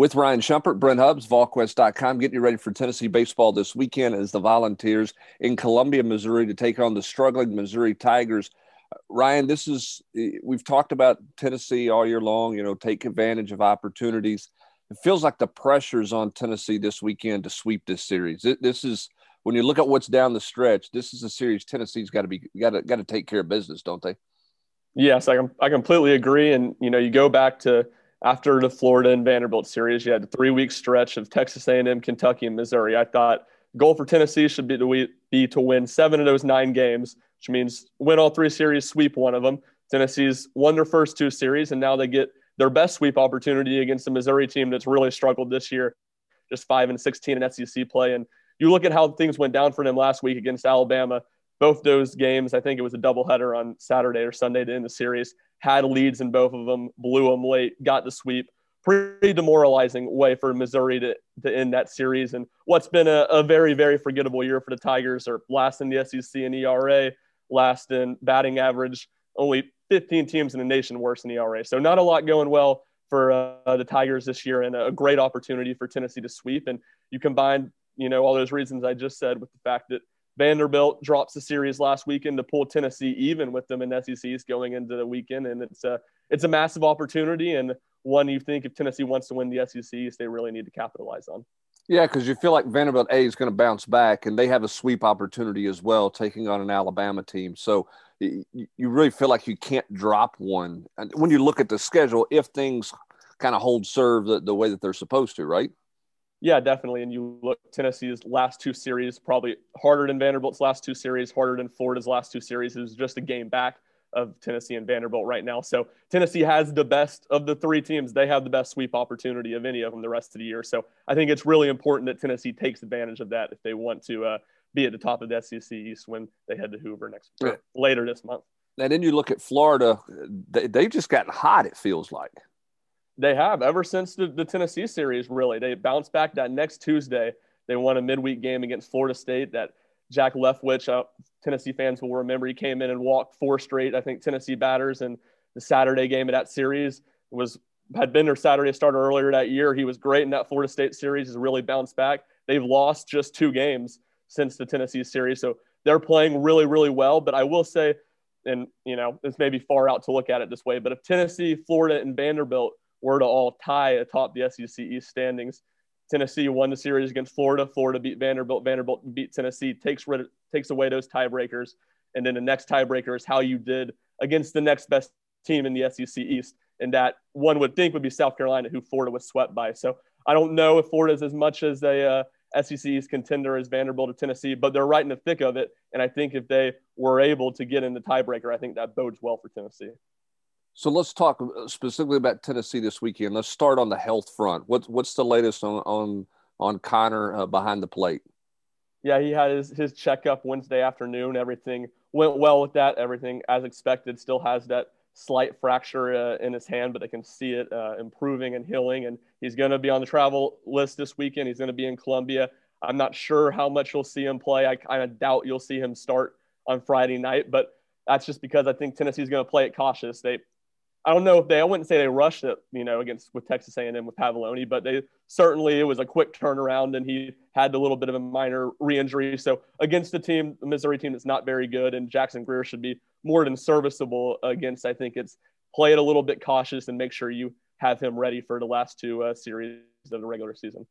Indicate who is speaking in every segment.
Speaker 1: With Ryan Schumpert, Brent Hubbs, VolQuest.com, getting you ready for Tennessee baseball this weekend as the Volunteers in Columbia, Missouri to take on the struggling Missouri Tigers. Ryan, this is, eh, we've talked about Tennessee all year long, you know, take advantage of opportunities. It feels like the pressure's on Tennessee this weekend to sweep this series. This is, when you look at what's down the stretch, this is a series Tennessee's got to be, got to, got to take care of business, don't they?
Speaker 2: Yes, I, I completely agree. And, you know, you go back to, after the Florida and Vanderbilt series, you had a three week stretch of Texas A&M, Kentucky, and Missouri. I thought goal for Tennessee should be to, be to win seven of those nine games, which means win all three series, sweep one of them. Tennessee's won their first two series, and now they get their best sweep opportunity against the Missouri team that's really struggled this year, just five and 16 in SEC play. And you look at how things went down for them last week against Alabama. Both those games, I think it was a doubleheader on Saturday or Sunday to end the series had leads in both of them, blew them late, got the sweep. Pretty demoralizing way for Missouri to, to end that series. And what's been a, a very, very forgettable year for the Tigers are last in the SEC and ERA, last in batting average, only 15 teams in the nation worse than ERA. So not a lot going well for uh, the Tigers this year and a great opportunity for Tennessee to sweep. And you combine, you know, all those reasons I just said with the fact that Vanderbilt drops the series last weekend to pull Tennessee even with them in SECs going into the weekend, and it's a it's a massive opportunity and one you think if Tennessee wants to win the SECs, they really need to capitalize on.
Speaker 1: Yeah, because you feel like Vanderbilt A is going to bounce back, and they have a sweep opportunity as well, taking on an Alabama team. So you really feel like you can't drop one. And when you look at the schedule, if things kind of hold serve the, the way that they're supposed to, right?
Speaker 2: Yeah, definitely. And you look Tennessee's last two series, probably harder than Vanderbilt's last two series, harder than Florida's last two series. Is just a game back of Tennessee and Vanderbilt right now. So Tennessee has the best of the three teams. They have the best sweep opportunity of any of them the rest of the year. So I think it's really important that Tennessee takes advantage of that if they want to uh, be at the top of the SEC East when they head to Hoover next right. later this month.
Speaker 1: And then you look at Florida; they, they've just gotten hot. It feels like.
Speaker 2: They have ever since the, the Tennessee series. Really, they bounced back that next Tuesday. They won a midweek game against Florida State. That Jack Leftwich, uh, Tennessee fans will remember, he came in and walked four straight. I think Tennessee batters, and the Saturday game of that series was had been their Saturday starter earlier that year. He was great in that Florida State series. Has really bounced back. They've lost just two games since the Tennessee series, so they're playing really, really well. But I will say, and you know, this may be far out to look at it this way, but if Tennessee, Florida, and Vanderbilt were to all tie atop the SEC East standings. Tennessee won the series against Florida. Florida beat Vanderbilt. Vanderbilt beat Tennessee. Takes takes away those tiebreakers, and then the next tiebreaker is how you did against the next best team in the SEC East, and that one would think would be South Carolina, who Florida was swept by. So I don't know if Florida is as much as a uh, SEC East contender as Vanderbilt or Tennessee, but they're right in the thick of it. And I think if they were able to get in the tiebreaker, I think that bodes well for Tennessee.
Speaker 1: So let's talk uh, specifically about Tennessee this weekend. Let's start on the health front. What's what's the latest on on on Connor uh, behind the plate?
Speaker 2: Yeah, he had his his checkup Wednesday afternoon. Everything went well with that. Everything as expected. Still has that slight fracture uh, in his hand, but they can see it uh, improving and healing. And he's going to be on the travel list this weekend. He's going to be in Columbia. I'm not sure how much you'll see him play. I kind of doubt you'll see him start on Friday night, but that's just because I think Tennessee's going to play it cautious. They I don't know if they, I wouldn't say they rushed it, you know, against with Texas A&M with Pavolony, but they certainly, it was a quick turnaround and he had a little bit of a minor re-injury. So against the team, the Missouri team that's not very good and Jackson Greer should be more than serviceable against, I think it's play it a little bit cautious and make sure you have him ready for the last two uh, series of the regular season.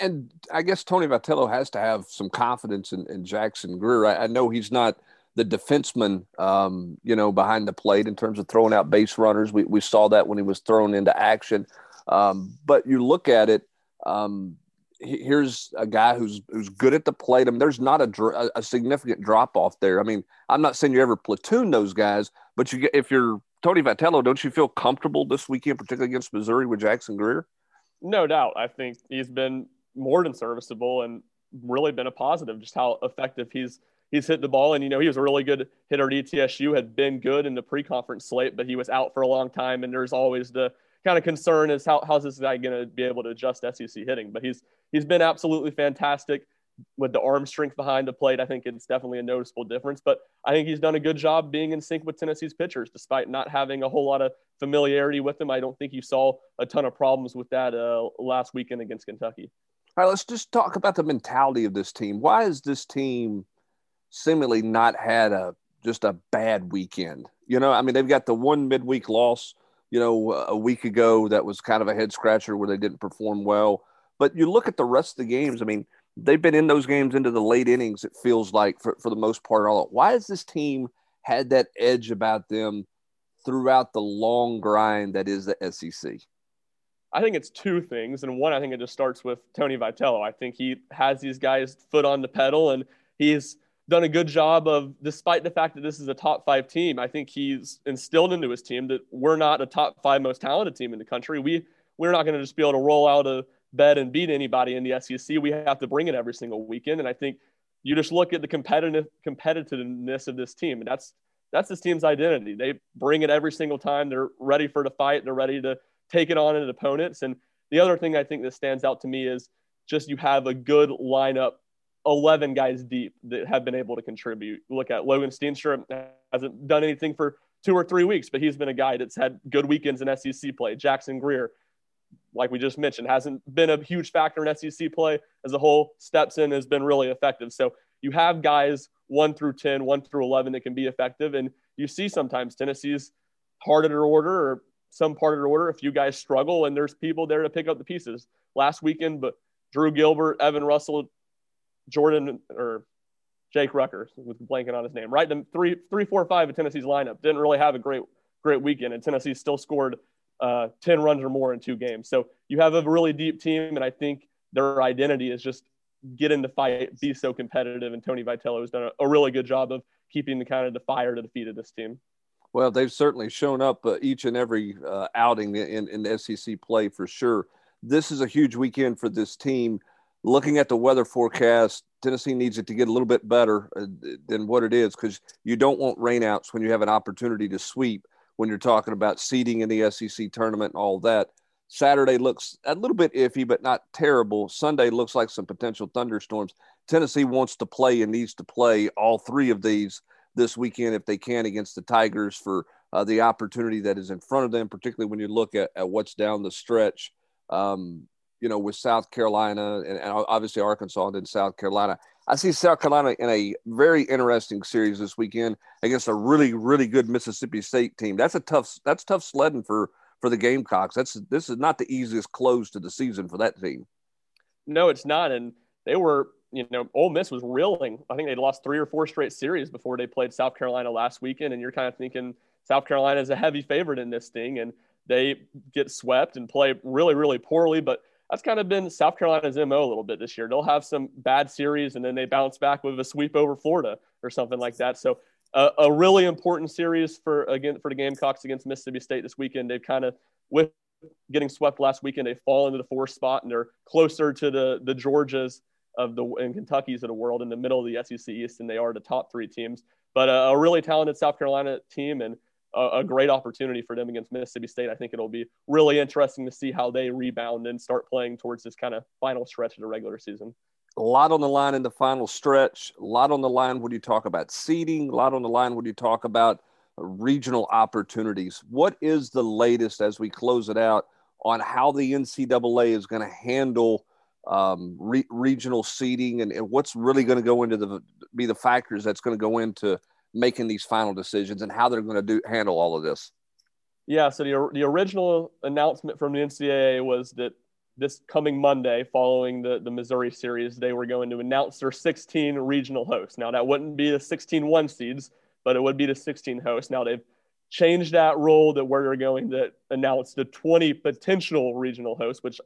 Speaker 1: And I guess Tony Vitello has to have some confidence in, in Jackson Greer. I, I know he's not – the defenseman, um, you know, behind the plate in terms of throwing out base runners. We, we saw that when he was thrown into action. Um, but you look at it, um, here's a guy who's who's good at the plate. I mean, there's not a, a significant drop off there. I mean, I'm not saying you ever platoon those guys, but you if you're Tony Vitello, don't you feel comfortable this weekend, particularly against Missouri with Jackson Greer?
Speaker 2: No doubt. I think he's been more than serviceable and really been a positive. Just how effective he's he's hit the ball. And, you know, he was a really good hitter at ETSU, had been good in the pre conference slate, but he was out for a long time. And there's always the kind of concern is how, how's this guy going to be able to adjust SEC hitting? But he's he's been absolutely fantastic. with the arm strength behind the plate, I think it's definitely a noticeable difference. But I think he's done a good job being in sync with Tennessee's pitchers, despite not having a whole lot of familiarity with them. I don't think you saw a ton of problems with that uh, last weekend against Kentucky.
Speaker 1: All right, let's just talk about the mentality of this team. Why is this team seemingly not had a just a bad weekend? You know, I mean, they've got the one midweek loss, you know, a week ago that was kind of a head scratcher where they didn't perform well. But you look at the rest of the games. I mean, they've been in those games into the late innings. It feels like for, for the most part. All why has this team had that edge about them throughout the long grind that is the SEC?
Speaker 2: I think it's two things, and one, I think it just starts with Tony Vitello. I think he has these guys foot on the pedal, and he's done a good job of, despite the fact that this is a top five team, I think he's instilled into his team that we're not a top five most talented team in the country. We we're not going to just be able to roll out a bed and beat anybody in the SEC. We have to bring it every single weekend. And I think you just look at the competitive competitiveness of this team, and that's that's this team's identity. They bring it every single time. They're ready for the fight. They're ready to take it on at opponents. And the other thing I think that stands out to me is just you have a good lineup, 11 guys deep that have been able to contribute. Look at Logan Steenstra hasn't done anything for two or three weeks, but he's been a guy that's had good weekends in SEC play. Jackson Greer like we just mentioned, hasn't been a huge factor in SEC play as a whole. Steps in has been really effective. So you have guys one through 10, one through 11 that can be effective. And you see sometimes Tennessee's their order or some part of their order. A few guys struggle and there's people there to pick up the pieces. Last weekend, but Drew Gilbert, Evan Russell, Jordan, or Jake Rucker, with blanking on his name, right? The three, three, four, five of Tennessee's lineup didn't really have a great, great weekend, and Tennessee still scored uh, 10 runs or more in two games. So you have a really deep team, and I think their identity is just get in the fight, be so competitive. And Tony Vitello has done a, a really good job of keeping the kind of the fire to the feet of this team.
Speaker 1: Well, they've certainly shown up uh, each and every uh, outing in, in SEC play for sure. This is a huge weekend for this team. Looking at the weather forecast, Tennessee needs it to get a little bit better uh, than what it is because you don't want rainouts when you have an opportunity to sweep when you're talking about seeding in the SEC tournament and all that. Saturday looks a little bit iffy, but not terrible. Sunday looks like some potential thunderstorms. Tennessee wants to play and needs to play all three of these this weekend if they can against the Tigers for uh, the opportunity that is in front of them, particularly when you look at, at what's down the stretch. Um, you know, with South Carolina and, and obviously Arkansas and then South Carolina. I see South Carolina in a very interesting series this weekend against a really, really good Mississippi State team. That's a tough. That's tough sledding for for the Gamecocks. That's this is not the easiest close to the season for that team.
Speaker 2: No, it's not, and they were. You know, Ole Miss was reeling. I think they lost three or four straight series before they played South Carolina last weekend, and you're kind of thinking South Carolina is a heavy favorite in this thing, and they get swept and play really, really poorly, but that's kind of been South Carolina's MO a little bit this year. They'll have some bad series and then they bounce back with a sweep over Florida or something like that. So uh, a really important series for again for the Gamecocks against Mississippi State this weekend. They've kind of with getting swept last weekend, they fall into the fourth spot and they're closer to the the Georgias of the and Kentucky's of the world in the middle of the SEC East than they are the top three teams. But a really talented South Carolina team and a, a, great opportunity for them against Mississippi State. I think it'll be really interesting to see how they rebound and start playing towards this kind of final stretch of the regular season.
Speaker 1: A lot on the line in the final stretch. A lot on the line when you talk about seeding. A lot on the line when you talk about regional opportunities. What is the latest as we close it out on how the NCAA is going to handle um, re- regional seeding and, and what's really going to go into the be the factors that's going to go into making these final decisions and how they're going to do handle all of this.
Speaker 2: Yeah, so the, the original announcement from the NCAA was that this coming Monday, following the, the Missouri series, they were going to announce their 16 regional hosts. Now, that wouldn't be the 16 one seeds, but it would be the 16 hosts. Now, they've changed that rule that they're going to announce the 20 potential regional hosts, which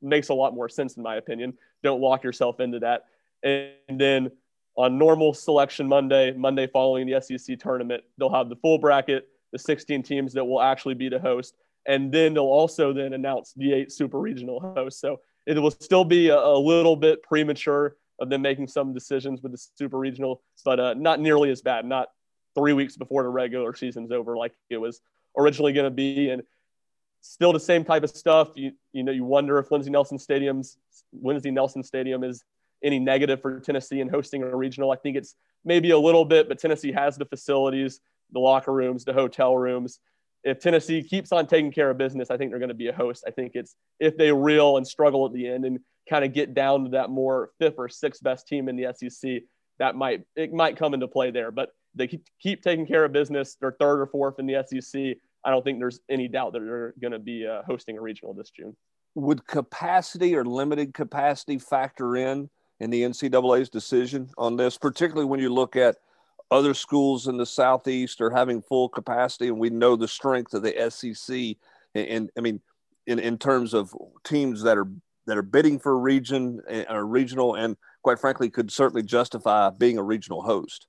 Speaker 2: makes a lot more sense in my opinion. Don't lock yourself into that. And then on normal selection Monday, Monday following the SEC tournament, they'll have the full bracket, the 16 teams that will actually be the host, and then they'll also then announce the eight super regional hosts. So it will still be a, a little bit premature of them making some decisions with the super regional, but uh, not nearly as bad. Not three weeks before the regular season's over, like it was originally going to be, and still the same type of stuff. You you know you wonder if Lindsey Nelson Stadium's Lindsey Nelson Stadium is any negative for Tennessee in hosting a regional. I think it's maybe a little bit, but Tennessee has the facilities, the locker rooms, the hotel rooms. If Tennessee keeps on taking care of business, I think they're going to be a host. I think it's if they reel and struggle at the end and kind of get down to that more fifth or sixth best team in the SEC, that might it might come into play there. But they keep taking care of business. They're third or fourth in the SEC. I don't think there's any doubt that they're going to be uh, hosting a regional this June.
Speaker 1: Would capacity or limited capacity factor in in the NCAA's decision on this, particularly when you look at other schools in the Southeast are having full capacity, and we know the strength of the SEC. And, and I mean, in, in terms of teams that are that are bidding for a region or regional, and quite frankly, could certainly justify being a regional host.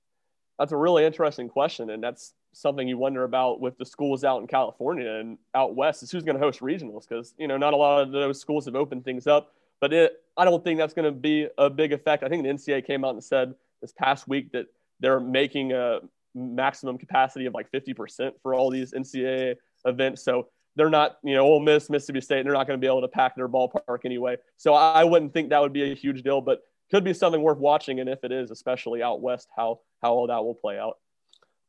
Speaker 2: That's a really interesting question, and that's something you wonder about with the schools out in California and out west is who's going to host regionals because you know not a lot of those schools have opened things up but it, I don't think that's going to be a big effect. I think the NCAA came out and said this past week that they're making a maximum capacity of like 50% for all these NCAA events. So they're not, you know, Ole Miss, Mississippi State, they're not going to be able to pack their ballpark anyway. So I wouldn't think that would be a huge deal, but could be something worth watching. And if it is, especially out west, how how all that will play out.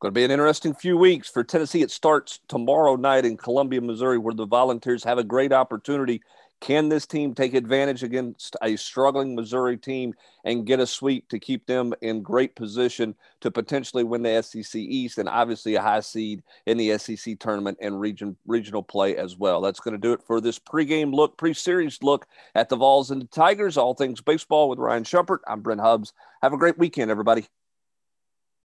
Speaker 1: Going to be an interesting few weeks for Tennessee. It starts tomorrow night in Columbia, Missouri, where the Volunteers have a great opportunity can this team take advantage against a struggling Missouri team and get a sweep to keep them in great position to potentially win the SEC East and obviously a high seed in the SEC tournament and region regional play as well? That's going to do it for this pregame look, pre-series look at the Vols and the Tigers. All things baseball with Ryan Schumpert. I'm Brent Hubbs. Have a great weekend, everybody.